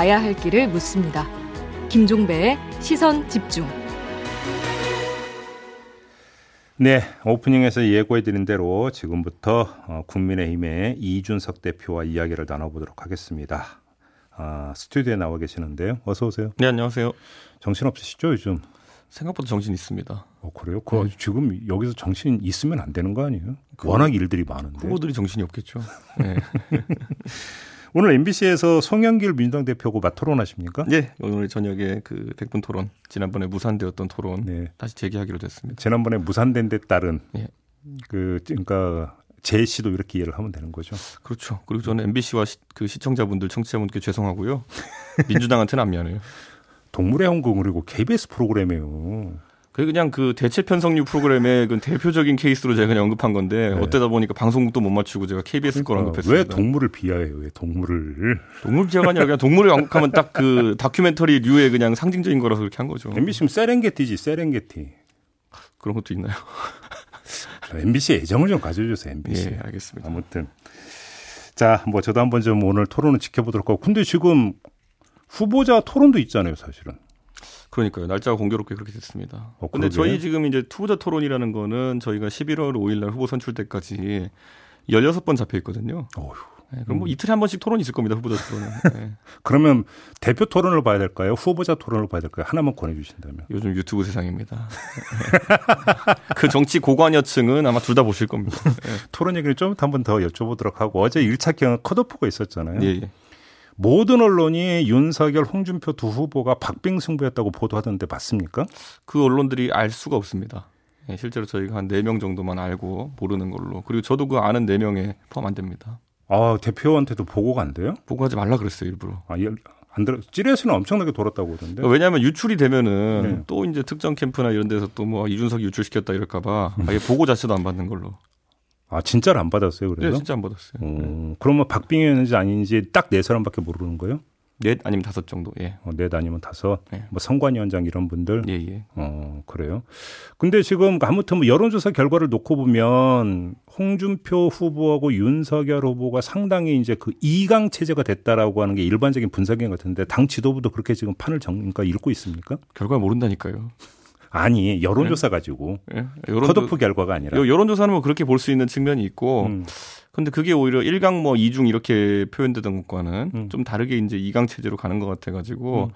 가야 할 길을 묻습니다. 김종배의 시선 집중. 네, 오프닝에서 예고해드린 대로 지금부터 어, 국민의힘의 이준석 대표와 이야기를 나눠보도록 하겠습니다. 아, 스튜디오에 나와 계시는데요. 어서 오세요. 네, 안녕하세요. 정신 없으시죠, 요즘? 생각보다 정신 있습니다. 어, 그래요? 그 네. 지금 여기서 정신 있으면 안 되는 거 아니에요? 그 워낙 일들이 많은데. 후보들이 정신이 없겠죠. 네. 오늘 MBC에서 송영길 민주당 대표고 맞 토론하십니까? 네, 오늘 저녁에 그 백분 토론 지난번에 무산되었던 토론 네. 다시 재개하기로 됐습니다. 지난번에 무산된 데 따른 네. 그 그러니까 제 씨도 이렇게 이해를 하면 되는 거죠. 그렇죠. 그리고 저는 MBC와 시, 그 시청자분들, 청취자분께 죄송하고요. 민주당한테는 안 미안해요. 동물의 왕국 그리고 KBS 프로그램이에요. 그 그냥 그 대체 편성류 프로그램의 그 대표적인 케이스로 제가 그냥 언급한 건데 네. 어쩌다 보니까 방송국도 못 맞추고 제가 KBS 그러니까, 걸 언급했습니다. 왜 동물을 비하해요? 왜 동물을? 동물 비하가 아니라 그냥 동물을 언급하면 딱 그 다큐멘터리 류의 그냥 상징적인 거라서 그렇게 한 거죠. MBC는 세렝게티지 세렝게티. 그런 것도 있나요? MBC 애정을 좀 가져주세요. MBC. 예, 알겠습니다. 아무튼 자, 뭐 저도 한번 좀 오늘 토론을 지켜보도록 하고 근데 지금 후보자 토론도 있잖아요, 사실은. 그러니까요. 날짜가 공교롭게 그렇게 됐습니다. 어, 근데 저희 지금 이제 투보자 토론이라는 거는 저희가 11월 5일 날 후보 선출 때까지 16번 잡혀 있거든요. 어휴. 네, 그럼 뭐 음. 이틀에 한 번씩 토론이 있을 겁니다. 후보자 토론은. 네. 그러면 대표 토론을 봐야 될까요? 후보자 토론을 봐야 될까요? 하나만 권해 주신다면. 요즘 유튜브 세상입니다. 그 정치 고관여층은 아마 둘 다 보실 겁니다. 네. 토론 얘기를 좀 한번 더 여쭤보도록 하고 어제 1차 경은 컷오프가 있었잖아요. 예, 예. 모든 언론이 윤석열, 홍준표 두 후보가 박빙승부였다고 보도하던데 맞습니까? 그 언론들이 알 수가 없습니다. 예, 실제로 저희가 한 4명 정도만 알고 모르는 걸로. 그리고 저도 그 아는 4명에 포함 안 됩니다. 아, 대표한테도 보고가 안 돼요? 보고하지 말라 그랬어요, 일부러. 아, 안 들어 찌레스는 엄청나게 돌았다고 그러던데. 왜냐하면 유출이 되면은 네. 또 이제 특정 캠프나 이런 데서 또 뭐 이준석이 유출시켰다 이럴까봐 아예 보고 자체도 안 받는 걸로. 아 진짜로 안 받았어요 그래서? 네, 진짜 안 받았어요. 어, 네. 그러면 박빙이었는지 아닌지 딱 네 사람밖에 모르는 거예요? 넷 아니면 다섯 정도. 예. 어, 넷 아니면 다섯. 예. 뭐 선관위원장 이런 분들. 예, 예. 어, 그래요. 근데 지금 아무튼 뭐 여론조사 결과를 놓고 보면 홍준표 후보하고 윤석열 후보가 상당히 이제 그 이강 체제가 됐다라고 하는 게 일반적인 분석인 것 같은데 당 지도부도 그렇게 지금 판을 정, 그러니까 읽고 있습니까? 결과 모른다니까요. 아니 여론조사 네. 가지고 네. 여론조, 컷오프 결과가 아니라 여론조사는 뭐 그렇게 볼 수 있는 측면이 있고 음. 근데 그게 오히려 1강 뭐 2중 이렇게 표현되던 것과는 음. 좀 다르게 이제 2강 체제로 가는 것 같아 가지고 음.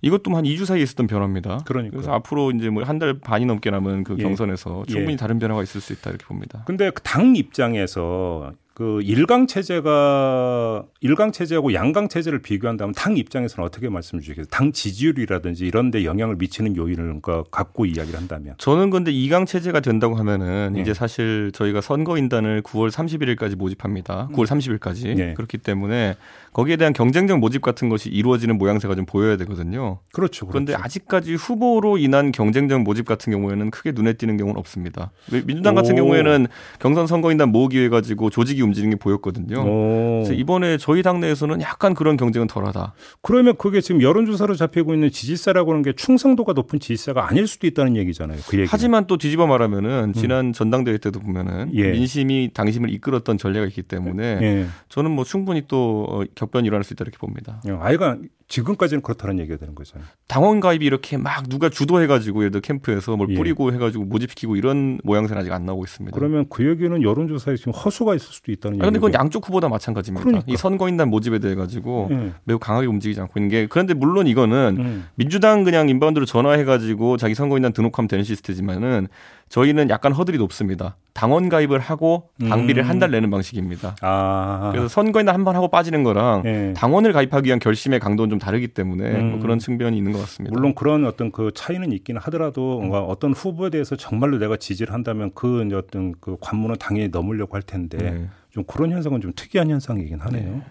이것도 한 2주 사이에 있었던 변화입니다. 그러니까. 그래서 앞으로 이제 뭐 한 달 반이 넘게 남은 그 예. 경선에서 충분히 예. 다른 변화가 있을 수 있다 이렇게 봅니다. 근데 당 입장에서 그 일강 체제가 일강 체제하고 양강 체제를 비교한다면 당 입장에서는 어떻게 말씀 주시겠어요? 당 지지율이라든지 이런 데 영향을 미치는 요인을 갖고 이야기를 한다면 저는 근데 이강 체제가 된다고 하면은 네. 이제 사실 저희가 선거인단을 9월 31일까지 모집합니다. 9월 30일까지. 네. 그렇기 때문에 거기에 대한 경쟁적 모집 같은 것이 이루어지는 모양새가 좀 보여야 되거든요. 그렇죠. 그렇죠. 그런데 아직까지 후보로 인한 경쟁적 모집 같은 경우에는 크게 눈에 띄는 경우는 없습니다. 민주당 같은 오. 경우에는 경선 선거인단 모으기 위해 가지고 조직이 움직이는 게 보였거든요. 오. 그래서 이번에 저희 당내에서는 약간 그런 경쟁은 덜하다. 그러면 그게 지금 여론조사로 잡히고 있는 지지세라고 하는 게 충성도가 높은 지지세가 아닐 수도 있다는 얘기잖아요. 그 얘기. 하지만 또 뒤집어 말하면 음. 지난 음. 전당대회 때도 보면은 예. 민심이 당심을 이끌었던 전례가 있기 때문에 예. 저는 뭐 충분히 또 어, 격변이 일어날 수 있다 이렇게 봅니다. 예, 아이가 지금까지는 그렇다는 얘기가 되는 거잖아요. 당원 가입이 이렇게 막 누가 주도해가지고 예를 들어 캠프에서 뭘 예. 뿌리고 예. 해가지고 모집시키고 이런 모양새는 아직 안 나오고 있습니다. 그러면 그 얘기는 여론조사에 지금 허수가 있을 수도 있다는 얘기죠. 그런데 그건 양쪽 후보다 마찬가지입니다. 그러니까. 이 선거인단 모집에 대해 가지고 예. 매우 강하게 움직이지 않고 있는 게 그런데 물론 이거는 음. 민주당 그냥 인바운드로 전화해가지고 자기 선거인단 등록하면 되는 시스템이지만은 저희는 약간 허들이 높습니다. 당원 가입을 하고 당비를 음. 한달 내는 방식입니다. 아. 그래서 선거인단 한번 하고 빠지는 거랑 예. 당원을 가입하기 위한 결심의 강도는 좀 다르기 때문에 뭐 음. 뭐 그런 측면이 있는 것 같습니다. 물론 그런 어떤 그 차이는 있기는 하더라도 음. 어떤 후보에 대해서 정말로 내가 지지를 한다면 그 어떤 그 관문은 당연히 넘으려고 할 텐데 네. 좀 그런 현상은 좀 특이한 현상이긴 하네요. 네.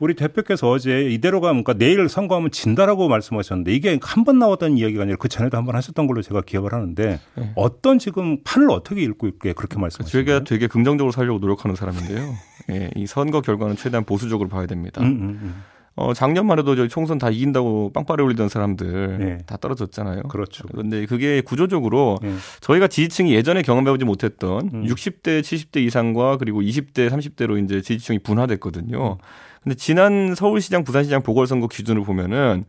우리 대표께서 어제 이대로 가면 그러니까 내일 선거하면 진다라고 말씀하셨는데 이게 한 번 나왔던 이야기가 아니라 그 전에도 한 번 하셨던 걸로 제가 기억을 하는데 네. 어떤 지금 판을 어떻게 읽고 있게 그렇게 말씀하시나요? 제가 되게 긍정적으로 살려고 노력하는 사람인데요. 예, 이 선거 결과는 최대한 보수적으로 봐야 됩니다. 음, 음, 음. 어, 작년만 해도 저희 총선 다 이긴다고 빵빠레 올리던 사람들 네. 다 떨어졌잖아요. 그렇죠. 근데 그게 구조적으로 네. 저희가 지지층이 예전에 경험해보지 못했던 음. 60대, 70대 이상과 그리고 20대, 30대로 이제 지지층이 분화됐거든요. 음. 근데 지난 서울시장, 부산시장 보궐선거 기준으로 보면은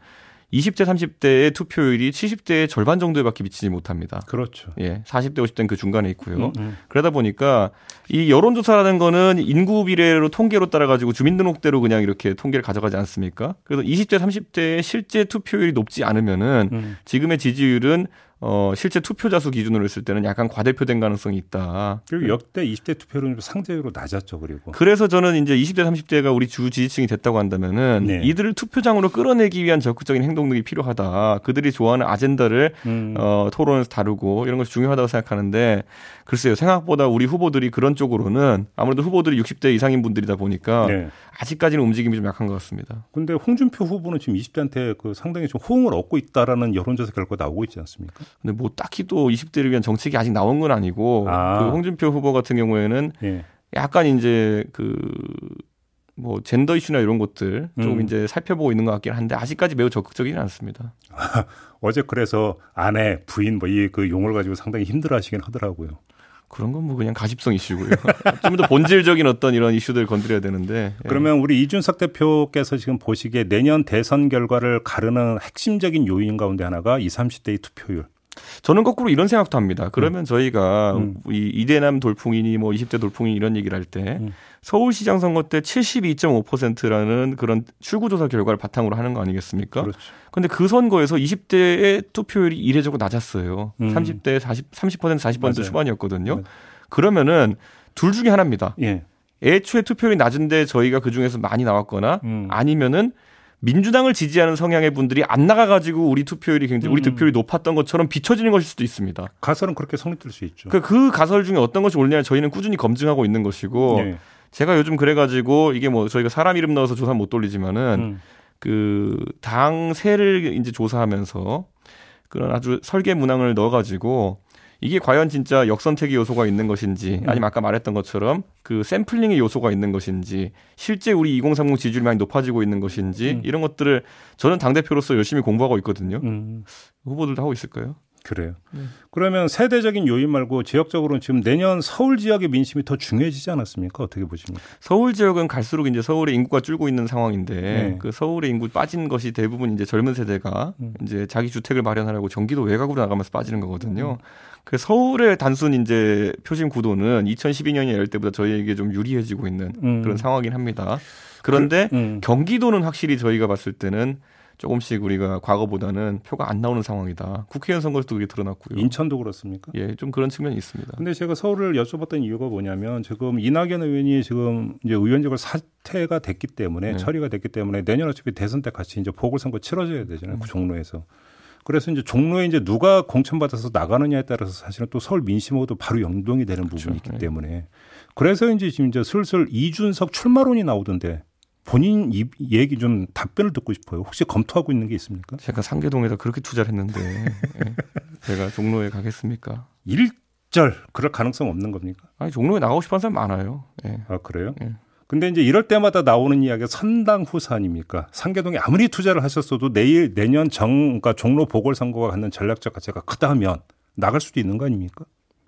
20대, 30대의 투표율이 70대의 절반 정도에밖에 미치지 못합니다. 그렇죠. 예, 40대, 50대는 그 중간에 있고요. 음, 음. 그러다 보니까 이 여론조사라는 거는 인구 비례로 통계로 따라 가지고 주민등록대로 그냥 이렇게 통계를 가져가지 않습니까? 그래서 20대, 30대의 실제 투표율이 높지 않으면은 음. 지금의 지지율은 어, 실제 투표자 수 기준으로 했을 때는 약간 과대표된 가능성이 있다. 그리고 역대 20대 투표율은 상대적으로 낮았죠, 그리고. 그래서 저는 이제 20대, 30대가 우리 주 지지층이 됐다고 한다면은 네. 이들을 투표장으로 끌어내기 위한 적극적인 행동들이 필요하다. 그들이 좋아하는 아젠다를 음. 어, 토론에서 다루고 이런 것이 중요하다고 생각하는데 글쎄요, 생각보다 우리 후보들이 그런 쪽으로는 아무래도 후보들이 60대 이상인 분들이다 보니까 네. 아직까지는 움직임이 좀 약한 것 같습니다. 근데 홍준표 후보는 지금 20대한테 그 상당히 좀 호응을 얻고 있다라는 여론조사 결과 나오고 있지 않습니까? 근데 뭐 딱히 또 20대를 위한 정책이 아직 나온 건 아니고 아. 그 홍준표 후보 같은 경우에는 예. 약간 이제 그 뭐 젠더 이슈나 이런 것들 좀 음. 이제 살펴보고 있는 것 같긴 한데 아직까지 매우 적극적이지는 않습니다. 어제 그래서 아내, 부인 뭐 이 그 용어를 가지고 상당히 힘들어하시긴 하더라고요. 그런 건 뭐 그냥 가십성 이슈고요. 좀 더 본질적인 어떤 이런 이슈들 건드려야 되는데. 예. 그러면 우리 이준석 대표께서 지금 보시기에 내년 대선 결과를 가르는 핵심적인 요인 가운데 하나가 20, 30대의 투표율. 저는 거꾸로 이런 생각도 합니다. 그러면 음. 저희가 음. 이 이대남 돌풍이니 뭐 20대 돌풍이 이런 얘기를 할때 음. 서울시장 선거 때 72.5%라는 그런 출구조사 결과를 바탕으로 하는 거 아니겠습니까? 그렇죠. 근데 그 선거에서 20대의 투표율이 이례적으로 낮았어요. 음. 30대 40, 30% 40% 맞아요. 초반이었거든요. 네. 그러면은 둘 중에 하나입니다. 예. 애초에 투표율이 낮은데 저희가 그 중에서 많이 나왔거나 음. 아니면은 민주당을 지지하는 성향의 분들이 안 나가가지고 우리 투표율이 굉장히 우리 음. 투표율이 높았던 것처럼 비춰지는 것일 수도 있습니다. 가설은 그렇게 성립될 수 있죠. 그, 그 가설 중에 어떤 것이 옳냐 저희는 꾸준히 검증하고 있는 것이고 네. 제가 요즘 그래가지고 이게 뭐 저희가 사람 이름 넣어서 조사 못 돌리지만은 음. 그 당 세를 이제 조사하면서 그런 아주 설계 문항을 넣어가지고 이게 과연 진짜 역선택의 요소가 있는 것인지 음. 아니면 아까 말했던 것처럼 그 샘플링의 요소가 있는 것인지 실제 우리 2030 지지율이 많이 높아지고 있는 것인지 음. 이런 것들을 저는 당대표로서 열심히 공부하고 있거든요. 음. 후보들도 하고 있을까요? 그래요. 네. 그러면 세대적인 요인 말고 지역적으로는 지금 내년 서울 지역의 민심이 더 중요해지지 않았습니까? 어떻게 보십니까? 서울 지역은 갈수록 이제 서울의 인구가 줄고 있는 상황인데 네. 그 서울의 인구 빠진 것이 대부분 이제 젊은 세대가 음. 이제 자기 주택을 마련하려고 경기도 외곽으로 나가면서 빠지는 거거든요. 음. 그 서울의 단순 이제 표심 구도는 2012년이 열 때보다 저희에게 좀 유리해지고 있는 음. 그런 상황이긴 합니다. 그런데 그, 음. 경기도는 확실히 저희가 봤을 때는 조금씩 우리가 과거보다는 표가 안 나오는 상황이다. 국회의원 선거에서도 그게 드러났고요. 인천도 그렇습니까? 예, 좀 그런 측면이 있습니다. 근데 제가 서울을 여쭤봤던 이유가 뭐냐면 지금 이낙연 의원이 지금 이제 의원직을 사퇴가 됐기 때문에 네. 처리가 됐기 때문에 내년 어차피 대선 때 같이 이제 보궐선거 치러져야 되잖아요. 그 종로에서. 그래서 이제 종로에 이제 누가 공천받아서 나가느냐에 따라서 사실은 또 서울 민심하고도 바로 연동이 되는 그렇죠. 부분이 있기 네. 때문에 그래서 이제 지금 이제 슬슬 이준석 출마론이 나오던데 본인 얘기 좀 답변을 듣고 싶어요. 혹시 검토하고 있는 게 있습니까? 제가 상계동에다 그렇게 투자를 했는데 예. 제가 종로에 가겠습니까? 일절 그럴 가능성 없는 겁니까? 아니 종로에 나가고 싶어하는 사람 많아요. 예. 아 그래요? 예. 근데 이제 이럴 때마다 나오는 이야기가 선당 후사 아닙니까? 상계동에 아무리 투자를 하셨어도 내일 내년 정 그러니까 종로 보궐선거가 갖는 전략적 가치가 크다면 나갈 수도 있는 거 아닙니까?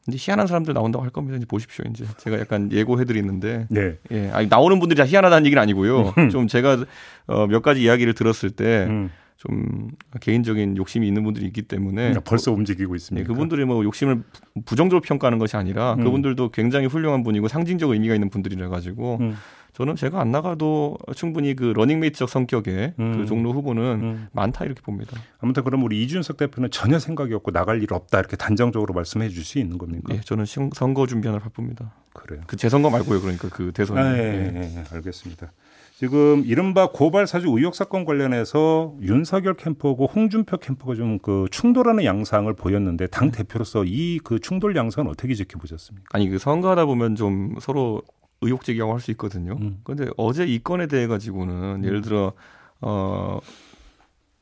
이제 희한한 사람들 나온다고 할 겁니다. 이제 보십시오. 이제 제가 약간 예고해드리는데, 네. 예, 아니 나오는 분들이 다 희한하다는 얘기는 아니고요. 음. 좀 제가 어, 몇 가지 이야기를 들었을 때. 음. 좀 개인적인 욕심이 있는 분들이 있기 때문에 벌써 움직이고 있습니다. 예, 그분들이 뭐 욕심을 부정적으로 평가하는 것이 아니라 음. 그분들도 굉장히 훌륭한 분이고 상징적 의미가 있는 분들이라 가지고 음. 저는 제가 안 나가도 충분히 그 러닝메이트적 성격의 그 음. 그 종로 후보는 음. 많다 이렇게 봅니다. 아무튼 그럼 우리 이준석 대표는 전혀 생각이 없고 나갈 일 없다 이렇게 단정적으로 말씀해 줄 수 있는 겁니까? 네, 저는 선거 준비하느라 바쁩니다. 그래요. 그 재선거 말고요. 그러니까 그 대선. 아, 예, 예, 예, 알겠습니다. 지금 이른바 고발 사주 의혹 사건 관련해서 윤석열 캠프하고 홍준표 캠프가 좀 그 충돌하는 양상을 보였는데 당 네. 대표로서 이 그 충돌 양상은 어떻게 지켜보셨습니까? 아니 그 선거하다 보면 좀 서로 의혹 제기하고 할 수 있거든요. 음. 그런데 어제 이 건에 대해 가지고는 음. 예를 들어 어.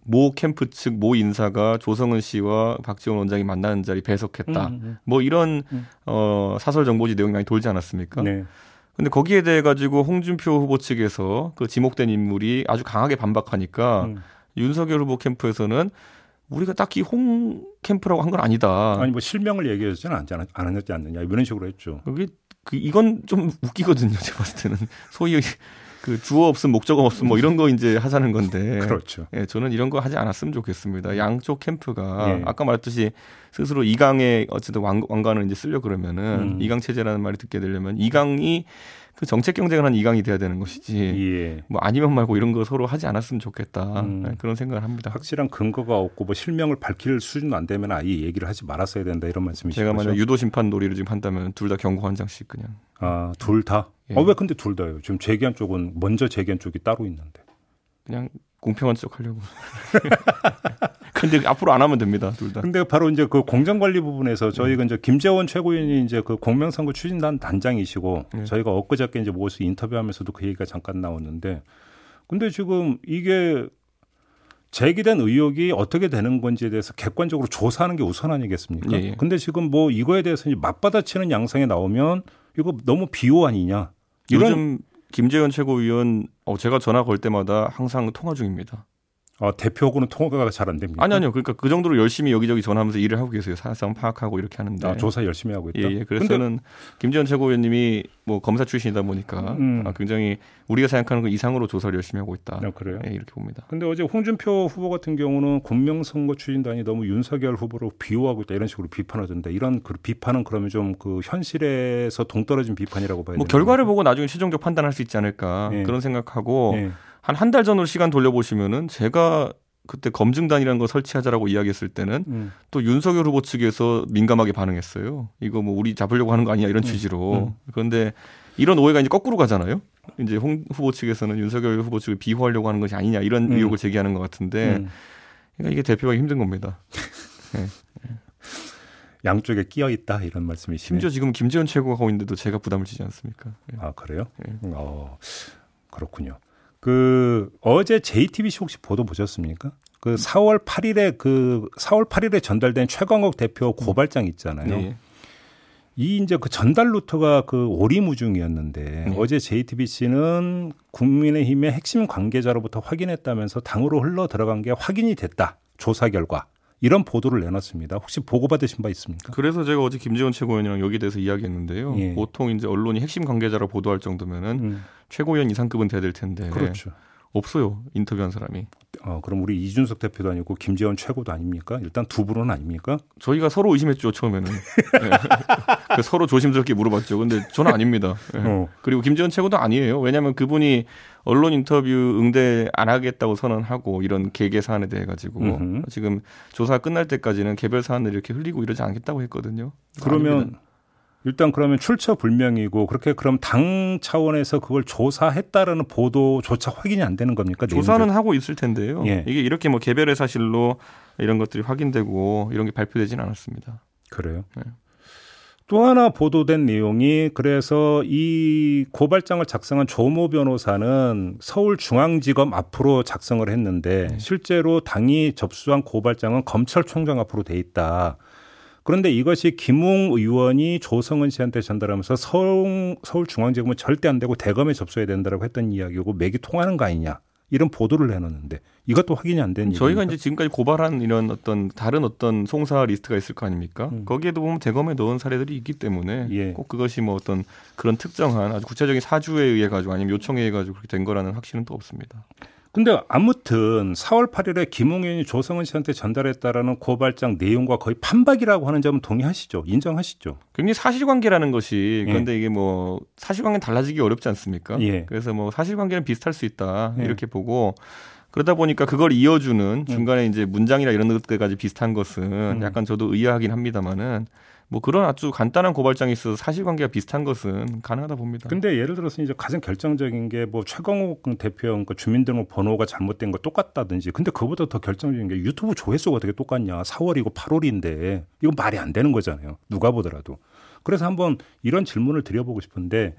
모 캠프 측 모 인사가 조성은 씨와 박지원 원장이 만나는 자리 배석했다. 음, 음. 뭐 이런 음. 어 사설 정보지 내용이 많이 돌지 않았습니까? 네. 근데 거기에 대해 가지고 홍준표 후보 측에서 그 지목된 인물이 아주 강하게 반박하니까 음. 윤석열 후보 캠프에서는 우리가 딱히 홍 캠프라고 한 건 아니다. 아니 뭐 실명을 얘기하지는 않지 않았지 않느냐 이런 식으로 했죠. 여기 그 이건 좀 웃기거든요. 제가 봤을 때는 소위 그 주어 없음 목적어 없음 뭐 이런 거 이제 하자는 건데. 그렇죠. 예, 저는 이런 거 하지 않았으면 좋겠습니다. 양쪽 캠프가 예. 아까 말했듯이 스스로 이강의 어쨌든 왕, 왕관을 이제 쓰려 그러면은 음. 이강 체제라는 말이 듣게 되려면 이강이 그 정책 경쟁을 한 이강이 돼야 되는 것이지. 예. 뭐 아니면 말고 이런 거 서로 하지 않았으면 좋겠다. 음. 네, 그런 생각을 합니다. 확실한 근거가 없고 뭐 실명을 밝힐 수준 안 되면 아예 얘기를 하지 말았어야 된다 이런 말씀이시죠. 제가 만약 유도 심판 놀이를 지금 한다면 둘 다 경고 한 장씩 그냥. 아, 둘 다? 예. 어, 왜 근데 둘 다요? 지금 재기한 쪽은 먼저 재기한 쪽이 따로 있는데. 그냥 공평한 척 하려고. 근데 앞으로 안 하면 됩니다, 둘 다. 근데 바로 이제 그 공정 관리 부분에서 저희가 음. 이제 김재원 최고위원이 이제 그 공명선거 추진단 단장이시고 네. 저희가 엊그저께 이제 모여서 인터뷰하면서도 그 얘기가 잠깐 나왔는데 근데 지금 이게 제기된 의혹이 어떻게 되는 건지에 대해서 객관적으로 조사하는 게 우선 아니겠습니까? 예, 예. 근데 지금 뭐 이거에 대해서 이제 맞받아치는 양상이 나오면 이거 너무 비호 아니냐? 요즘 김재현 최고위원 어 제가 전화 걸 때마다 항상 통화 중입니다. 어, 대표하고는 통화가 잘 안 됩니다. 아니 아니요. 그러니까 그 정도로 열심히 여기저기 전화하면서 일을 하고 계세요. 사실상 파악하고 이렇게 하는데. 아, 조사 열심히 하고 있다. 예, 예. 그래서 저는 김재원 최고위원님이 뭐 검사 출신이다 보니까 음. 아, 굉장히 우리가 생각하는 것 이상으로 조사를 열심히 하고 있다. 아, 그래요? 예, 이렇게 봅니다. 근데 어제 홍준표 후보 같은 경우는 공명선거 추진단이 너무 윤석열 후보로 비호하고 있다 이런 식으로 비판하던데 이런 그 비판은 그러면 좀 그 현실에서 동떨어진 비판이라고 봐야 뭐 결과를 보고 나중에 최종적 판단할 수 있지 않을까 예. 그런 생각하고 예. 한 한 달 전으로 시간 돌려보시면은 제가 그때 검증단이라는 거 설치하자라고 이야기했을 때는 음. 또 윤석열 후보 측에서 민감하게 반응했어요. 이거 뭐 우리 잡으려고 하는 거 아니야 이런 음. 취지로. 음. 그런데 이런 오해가 이제 거꾸로 가잖아요. 이제 홍 후보 측에서는 윤석열 후보 측을 비호하려고 하는 것이 아니냐 이런 음. 의혹을 제기하는 것 같은데 음. 그러니까 이게 대표가 힘든 겁니다. 네. 양쪽에 끼어 있다 이런 말씀이시죠. 심지어 지금 김재현 최고가 하고 있는데도 제가 부담을 지지 않습니까? 네. 아 그래요? 네. 어 그렇군요. 그 어제 JTBC 혹시 보도 보셨습니까? 그 4월 8일에 그 4월 8일에 전달된 최광욱 대표 고발장 있잖아요. 네. 이 이제 그 전달 루트가 그 오리무중이었는데 네. 어제 JTBC는 국민의힘의 핵심 관계자로부터 확인했다면서 당으로 흘러 들어간 게 확인이 됐다. 조사 결과. 이런 보도를 내놨습니다. 혹시 보고받으신 바 있습니까? 그래서 제가 어제 김재원 최고위원이랑 여기 대해서 이야기했는데요. 예. 보통 이제 언론이 핵심 관계자로 보도할 정도면은 음. 최고위원 이상급은 돼야 될 텐데. 그렇죠. 없어요. 인터뷰한 사람이. 어, 그럼 우리 이준석 대표도 아니고 김재원 최고도 아닙니까? 일단 두 분은 아닙니까? 저희가 서로 의심했죠, 처음에는. 네. 그 서로 조심스럽게 물어봤죠. 근데 저는 아닙니다. 네. 어. 그리고 김재원 최고도 아니에요. 왜냐하면 그분이 언론 인터뷰 응대 안 하겠다고 선언하고 이런 계계 사안에 대해 가지고 음흠. 지금 조사 끝날 때까지는 개별 사안을 이렇게 흘리고 이러지 않겠다고 했거든요. 그러면 아닙니다. 일단 그러면 출처 불명이고 그렇게 그럼 당 차원에서 그걸 조사했다라는 보도조차 확인이 안 되는 겁니까? 조사는 내용들? 하고 있을 텐데요. 예. 이게 이렇게 뭐 개별의 사실로 이런 것들이 확인되고 이런 게 발표되지는 않았습니다. 그래요? 네. 또 하나 보도된 내용이 그래서 이 고발장을 작성한 조모 변호사는 서울중앙지검 앞으로 작성을 했는데 네. 실제로 당이 접수한 고발장은 검찰총장 앞으로 돼 있다. 그런데 이것이 김웅 의원이 조성은 씨한테 전달하면서 서울, 서울중앙지검은 절대 안 되고 대검에 접수해야 된다라고 했던 이야기고 맥이 통하는 거 아니냐. 이런 보도를 내놓는데 이것도 확인이 안 된. 저희가 얘기입니까? 이제 지금까지 고발한 이런 어떤 다른 어떤 송사 리스트가 있을 거 아닙니까? 음. 거기에도 보면 대검에 넣은 사례들이 있기 때문에 예. 꼭 그것이 뭐 어떤 그런 특정한 아주 구체적인 사주에 의해 가지고 아니면 요청에 의해 가지고 그렇게 된 거라는 확신은 또 없습니다. 근데 아무튼 4월 8일에 김웅현이 조성은 씨한테 전달했다라는 고발장 내용과 거의 판박이라고 하는 점은 동의하시죠? 인정하시죠? 굉장히 사실관계라는 것이 예. 그런데 예. 이게 뭐 사실관계는 달라지기 어렵지 않습니까? 예. 그래서 뭐 사실관계는 비슷할 수 있다 예. 이렇게 보고 그러다 보니까 그걸 이어주는 음. 중간에 이제 문장이나 이런 것들까지 비슷한 것은 음. 약간 저도 의아하긴 합니다만은 뭐 그런 아주 간단한 고발장이 있어서 사실관계가 비슷한 것은 가능하다 봅니다. 근데 예를 들어서 이제 가장 결정적인 게 뭐 최광욱 대표 그 주민등록 번호가 잘못된 거 똑같다든지 근데 그보다 더 결정적인 게 유튜브 조회수가 어떻게 똑같냐 4월이고 8월인데 이건 말이 안 되는 거잖아요. 누가 보더라도. 그래서 한번 이런 질문을 드려보고 싶은데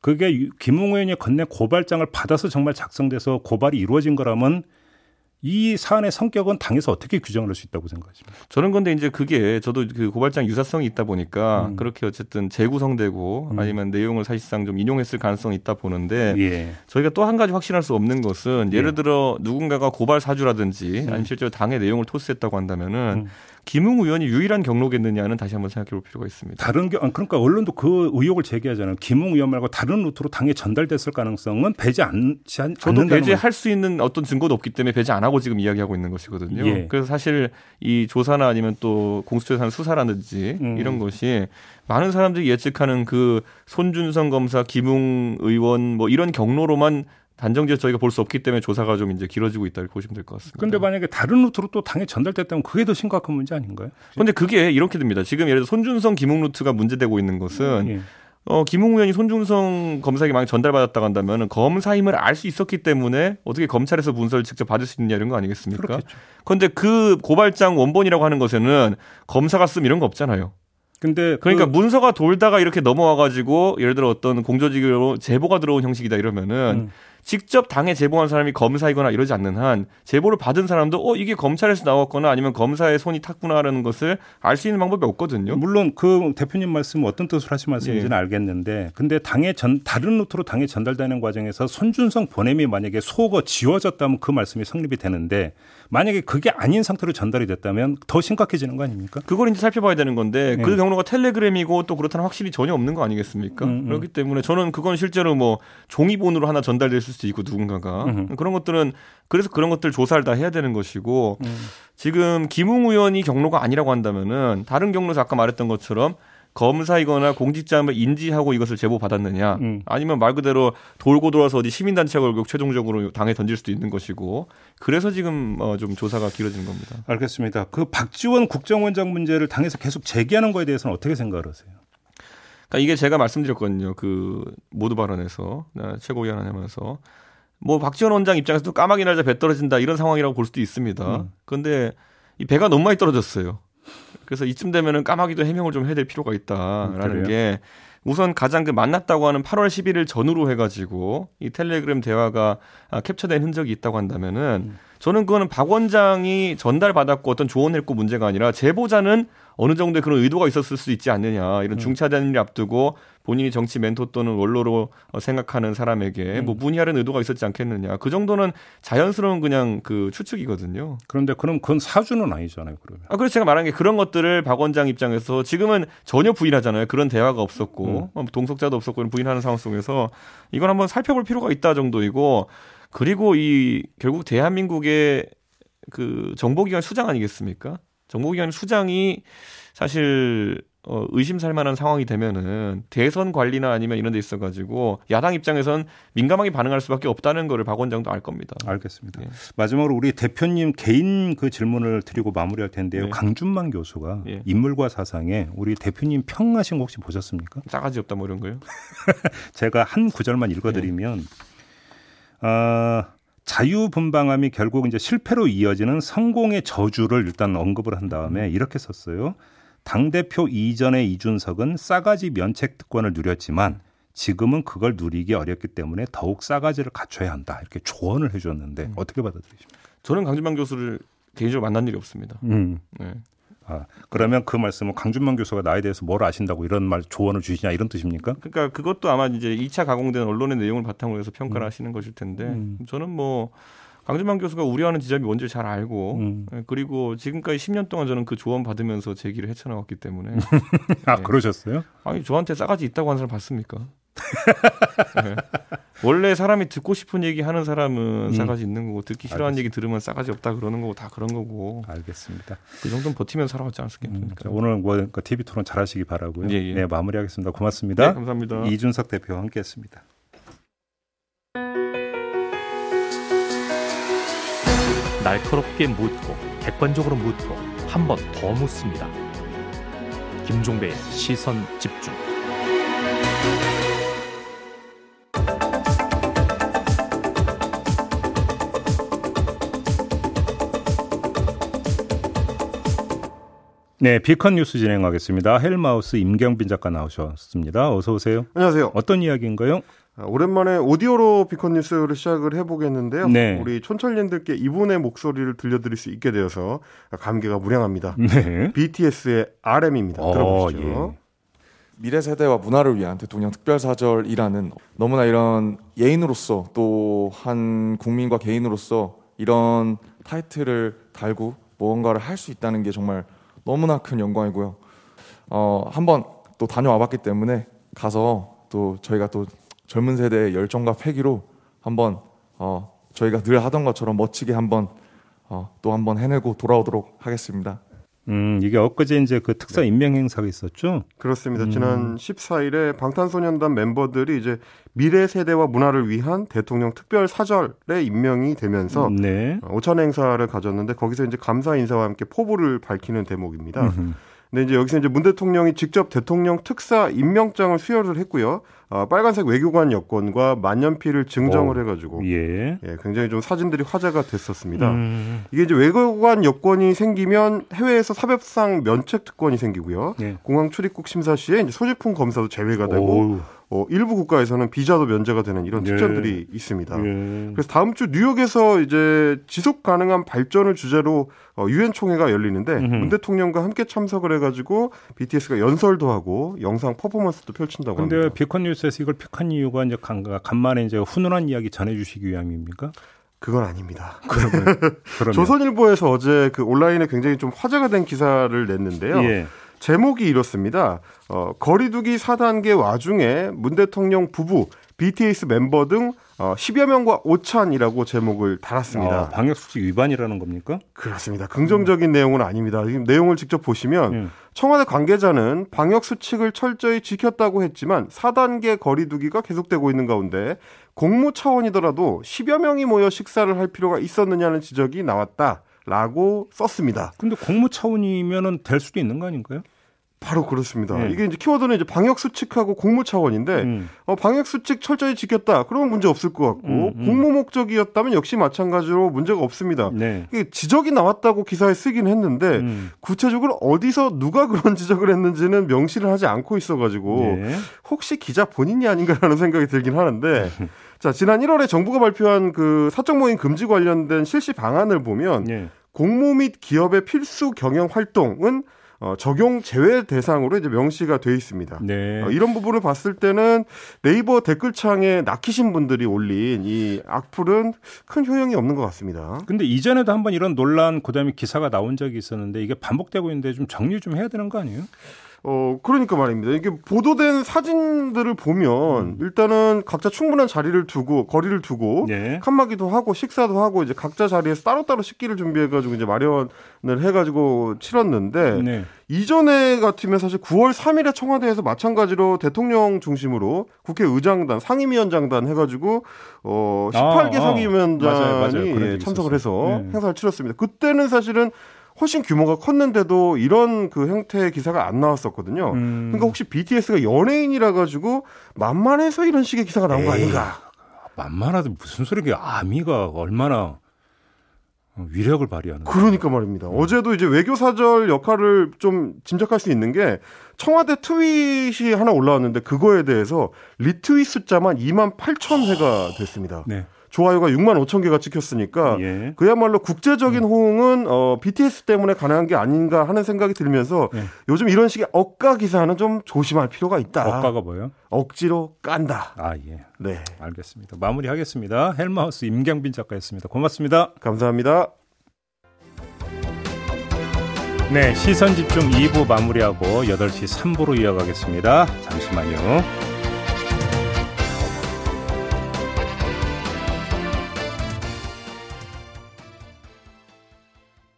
그게 김웅 의원이 건넨 고발장을 받아서 정말 작성돼서 고발이 이루어진 거라면 이 사안의 성격은 당에서 어떻게 규정을 할 수 있다고 생각하십니까? 저는 근데 이제 그게 저도 그 고발장 유사성이 있다 보니까 음. 그렇게 어쨌든 재구성되고 음. 아니면 내용을 사실상 좀 인용했을 가능성이 있다 보는데 예. 저희가 또 한 가지 확신할 수 없는 것은 예. 예를 들어 누군가가 고발 사주라든지 음. 아니면 실제로 당의 내용을 토스했다고 한다면은 음. 김웅 의원이 유일한 경로겠느냐는 다시 한번 생각해 볼 필요가 있습니다. 다른 게 그러니까 언론도 그 의혹을 제기하잖아요. 김웅 의원 말고 다른 루트로 당에 전달됐을 가능성은 배제 않지 않, 저도 배제할 수 있는 어떤 증거도 없기 때문에 배제 안 하고 지금 이야기하고 있는 것이거든요. 예. 그래서 사실 이 조사나 아니면 또 공수처에서 수사라든지 음. 이런 것이 많은 사람들이 예측하는 그 손준성 검사, 김웅 의원 뭐 이런 경로로만 단정지어서 저희가 볼 수 없기 때문에 조사가 좀 이제 길어지고 있다 고 보시면 될 것 같습니다. 그런데 만약에 다른 루트로 또 당에 전달됐다면 그게 더 심각한 문제 아닌가요? 그런데 그게 이렇게 됩니다. 지금 예를 들어 손준성 김웅 루트가 문제되고 있는 것은 예. 어, 김웅 의원이 손준성 검사에게 만약 전달받았다고 한다면 검사임을 알 수 있었기 때문에 어떻게 검찰에서 문서를 직접 받을 수 있느냐 이런 거 아니겠습니까? 그렇겠죠. 그런데 그 고발장 원본이라고 하는 것에는 검사가 쓴 이런 거 없잖아요. 근데 그러니까 그... 문서가 돌다가 이렇게 넘어와 가지고 예를 들어 어떤 공조직으로 제보가 들어온 형식이다 이러면은 음. 직접 당에 제보한 사람이 검사이거나 이러지 않는 한 제보를 받은 사람도 어 이게 검찰에서 나왔거나 아니면 검사의 손이 탔구나라는 것을 알 수 있는 방법이 없거든요. 물론 그 대표님 말씀 어떤 뜻으로 하신 말씀인지는 예. 알겠는데 근데 당에 전 다른 루트로 당에 전달되는 과정에서 손준성 보냄이 만약에 속어 지워졌다면 그 말씀이 성립이 되는데 만약에 그게 아닌 상태로 전달이 됐다면 더 심각해지는 거 아닙니까? 그걸 이제 살펴봐야 되는 건데 네. 그 경로가 텔레그램이고 또 그렇다는 확실히 전혀 없는 거 아니겠습니까? 음, 음. 그렇기 때문에 저는 그건 실제로 뭐 종이본으로 하나 전달됐을 수도 있고 누군가가 음. 그런 것들은 그래서 그런 것들 조사를 다 해야 되는 것이고 음. 지금 김웅 의원이 경로가 아니라고 한다면은 다른 경로에서 아까 말했던 것처럼 검사이거나 공직자임을 인지하고 이것을 제보받았느냐 음. 아니면 말 그대로 돌고 돌아서 어디 시민단체가 결국 최종적으로 당에 던질 수도 있는 것이고 그래서 지금 어, 좀 조사가 길어지는 겁니다. 알겠습니다. 그 박지원 국정원장 문제를 당에서 계속 제기하는 거에 대해서는 어떻게 생각을 하세요? 그러니까 이게 제가 말씀드렸거든요. 그 모두 발언에서 최고위원 하면서 뭐 박지원 원장 입장에서도 까마귀 날자 배 떨어진다 이런 상황이라고 볼 수도 있습니다. 음. 그런데 이 배가 너무 많이 떨어졌어요. 그래서 이쯤 되면은 까마귀도 해명을 좀 해야 될 필요가 있다라는 음, 게 우선 가장 그 만났다고 하는 8월 11일 전후로 해가지고 이 텔레그램 대화가 아, 캡처된 흔적이 있다고 한다면은 음. 저는 그거는 박 원장이 전달받았고 어떤 조언했고 문제가 아니라 제보자는 어느 정도의 그런 의도가 있었을 수 있지 않느냐 이런 음. 중차대를 앞두고 본인이 정치 멘토 또는 원로로 어, 생각하는 사람에게 음. 뭐 문의하는 의도가 있었지 않겠느냐 그 정도는 자연스러운 그냥 그 추측이거든요. 그런데 그럼 그건 사주는 아니잖아요. 그러면. 아 그래서 제가 말한 게 그런 것들을 박 원장 입장에서 지금은 전혀 부인하잖아요. 그런 대화가 없었고 음. 어, 동석자도 없었고 부인하는 상황 속에서 이건 한번 살펴볼 필요가 있다 정도이고 그리고 이 결국 대한민국의 그 정보기관 수장 아니겠습니까? 정보기관 수장이 사실 어, 의심살 만한 상황이 되면은 대선 관리나 아니면 이런 데 있어 가지고 야당 입장에선 민감하게 반응할 수밖에 없다는 거를 박 원장도 알 겁니다. 알겠습니다. 예. 마지막으로 우리 대표님 개인 그 질문을 드리고 마무리할 텐데요. 예. 강준만 교수가 예. 인물과 사상에 우리 대표님 평하신 거 혹시 보셨습니까? 싸가지 없다 뭐 이런 거요? 제가 한 구절만 읽어 드리면 어, 자유분방함이 결국 이제 실패로 이어지는 성공의 저주를 일단 언급을 한 다음에 이렇게 썼어요. 당대표 이전의 이준석은 싸가지 면책 특권을 누렸지만 지금은 그걸 누리기 어렵기 때문에 더욱 싸가지를 갖춰야 한다. 이렇게 조언을 해줬는데 음. 어떻게 받아들이십니까? 저는 강준만 교수를 개인적으로 만난 일이 없습니다. 음. 네. 아, 그러면 그 말씀은 강준만 교수가 나에 대해서 뭘 아신다고 이런 말 조언을 주시냐 이런 뜻입니까? 그러니까 그것도 아마 이제 2차 가공된 언론의 내용을 바탕으로 해서 평가를 음. 하시는 것일 텐데 음. 저는 뭐 강준만 교수가 우려하는 지점이 뭔지 잘 알고 음. 예, 그리고 지금까지 10년 동안 저는 그 조언 받으면서 제기를 헤쳐나왔기 때문에 아 네. 그러셨어요? 아니 저한테 싸가지 있다고 하는 사람 봤습니까? 네. 원래 사람이 듣고 싶은 얘기 하는 사람은 음. 싸가지 있는 거고 듣기 싫어하는 얘기 들으면 싸가지 없다 그러는 거고 다 그런 거고. 알겠습니다. 그 정도는 버티면 살아왔지 않습니까? 음, 오늘 뭐 TV 토론 잘하시기 바라고요. 예, 예. 네 마무리하겠습니다. 고맙습니다. 네, 감사합니다. 이준석 대표와 함께했습니다. 날카롭게 묻고 객관적으로 묻고 한 번 더 묻습니다. 김종배의 시선 집중. 네, 비컨 뉴스 진행하겠습니다. 헬마우스 임경빈 작가 나오셨습니다. 어서 오세요. 안녕하세요. 어떤 이야기인가요? 아, 오랜만에 오디오로 비컨 뉴스를 시작을 해보겠는데요. 네. 우리 촌철님들께 이분의 목소리를 들려드릴 수 있게 되어서 감개가 무량합니다. 네. BTS의 RM입니다. 어, 들어보시죠. 예. 미래 세대와 문화를 위한 대통령 특별사절이라는 너무나 이런 예인으로서 또 한 국민과 개인으로서 이런 타이틀을 달고 무언가를 할 수 있다는 게 정말 너무나 큰 영광이고요. 어, 한번 또 다녀와 봤기 때문에 가서 또 저희가 또 젊은 세대의 열정과 패기로 한번 어, 저희가 늘 하던 것처럼 멋지게 한번 어, 또 한번 해내고 돌아오도록 하겠습니다. 음, 이게 엊그제 이제 그 특사 네. 임명 행사가 있었죠? 그렇습니다. 음. 지난 14일에 방탄소년단 멤버들이 이제 미래 세대와 문화를 위한 대통령 특별 사절에 임명이 되면서 네. 오찬 행사를 가졌는데 거기서 이제 감사 인사와 함께 포부를 밝히는 대목입니다. 음흠. 근데 이제 여기서 이제 문 대통령이 직접 대통령 특사 임명장을 수여를 했고요. 어, 빨간색 외교관 여권과 만년필을 증정을 오, 해가지고 예. 예. 굉장히 좀 사진들이 화제가 됐었습니다. 음. 이게 이제 외교관 여권이 생기면 해외에서 사법상 면책 특권이 생기고요. 예. 공항 출입국 심사 시에 이제 소지품 검사도 제외가 되고 오. 어, 일부 국가에서는 비자도 면제가 되는 이런 네. 특전들이 예. 있습니다. 예. 그래서 다음 주 뉴욕에서 이제 지속 가능한 발전을 주제로 어, 유엔 총회가 열리는데 음흠. 문 대통령과 함께 참석을 해가지고 BTS가 연설도 하고 영상 퍼포먼스도 펼친다고 근데 합니다. 비컨 뉴스에서 이걸 픽한 이유가 이제 간, 간만에 이제 훈훈한 이야기 전해주시기 위함입니까? 그건 아닙니다. 그러면, 조선일보에서 어제 그 온라인에 굉장히 좀 화제가 된 기사를 냈는데요. 예. 제목이 이렇습니다. 어, 거리두기 4단계 와중에 문 대통령 부부, BTS 멤버 등 어, 10여 명과 오찬이라고 제목을 달았습니다. 아, 방역수칙 위반이라는 겁니까? 그렇습니다. 긍정적인 음. 내용은 아닙니다. 내용을 직접 보시면 음. 청와대 관계자는 방역수칙을 철저히 지켰다고 했지만 4단계 거리두기가 계속되고 있는 가운데 공무 차원이더라도 10여 명이 모여 식사를 할 필요가 있었느냐는 지적이 나왔다. 라고 썼습니다. 근데 공무 차원이면은 될 수도 있는 거 아닌가요? 바로 그렇습니다. 네. 이게 이제 키워드는 이제 방역 수칙하고 공무 차원인데 음. 어, 방역 수칙 철저히 지켰다. 그러면 문제 없을 것 같고 음, 음. 공무 목적이었다면 역시 마찬가지로 문제가 없습니다. 네. 이게 지적이 나왔다고 기사에 쓰긴 했는데 음. 구체적으로 어디서 누가 그런 지적을 했는지는 명시를 하지 않고 있어가지고 네. 혹시 기자 본인이 아닌가라는 생각이 들긴 하는데. 자, 지난 1월에 정부가 발표한 그 사적 모임 금지 관련된 실시 방안을 보면 네. 공모 및 기업의 필수 경영 활동은 어, 적용 제외 대상으로 이제 명시가 돼 있습니다. 네. 어, 이런 부분을 봤을 때는 네이버 댓글창에 낚이신 분들이 올린 이 악플은 큰 효용이 없는 것 같습니다. 근데 이전에도 한번 이런 논란 그다음에 기사가 나온 적이 있었는데 이게 반복되고 있는데 좀 정리 좀 해야 되는 거 아니에요? 어, 그러니까 말입니다. 이게 보도된 사진들을 보면 음. 일단은 각자 충분한 자리를 두고 거리를 두고 네. 칸막이도 하고 식사도 하고 이제 각자 자리에서 따로따로 식기를 준비해 가지고 이제 마련을 해 가지고 치렀는데 네. 이전에 같으면 사실 9월 3일에 청와대에서 마찬가지로 대통령 중심으로 국회의장단, 상임위원장단 해가지고 어 18개 아, 상임위원장이 아, 맞아요, 맞아요. 참석을 해서 네. 행사를 치렀습니다. 그때는 사실은 훨씬 규모가 컸는데도 이런 그 형태의 기사가 안 나왔었거든요. 음. 그러니까 혹시 BTS가 연예인이라 가지고 만만해서 이런 식의 기사가 나온 에이, 거 아닌가? 만만하도 무슨 소리야? 아미가 얼마나 위력을 발휘하는. 그러니까 말입니다. 음. 어제도 이제 외교사절 역할을 좀 짐작할 수 있는 게 청와대 트윗이 하나 올라왔는데 그거에 대해서 리트윗 숫자만 2만 8천 회가 됐습니다. 네. 좋아요가 6만 5천 개가 찍혔으니까 예. 그야말로 국제적인 음. 호응은 어, BTS 때문에 가능한 게 아닌가 하는 생각이 들면서 예. 요즘 이런 식의 억가 기사는 좀 조심할 필요가 있다. 억가가 뭐요? 억지로 깐다. 아 예. 네. 알겠습니다. 마무리하겠습니다. 헬마우스 임경빈 작가였습니다. 고맙습니다. 감사합니다. 네, 시선 집중 2부 마무리하고 8시 3부로 이어가겠습니다. 잠시만요.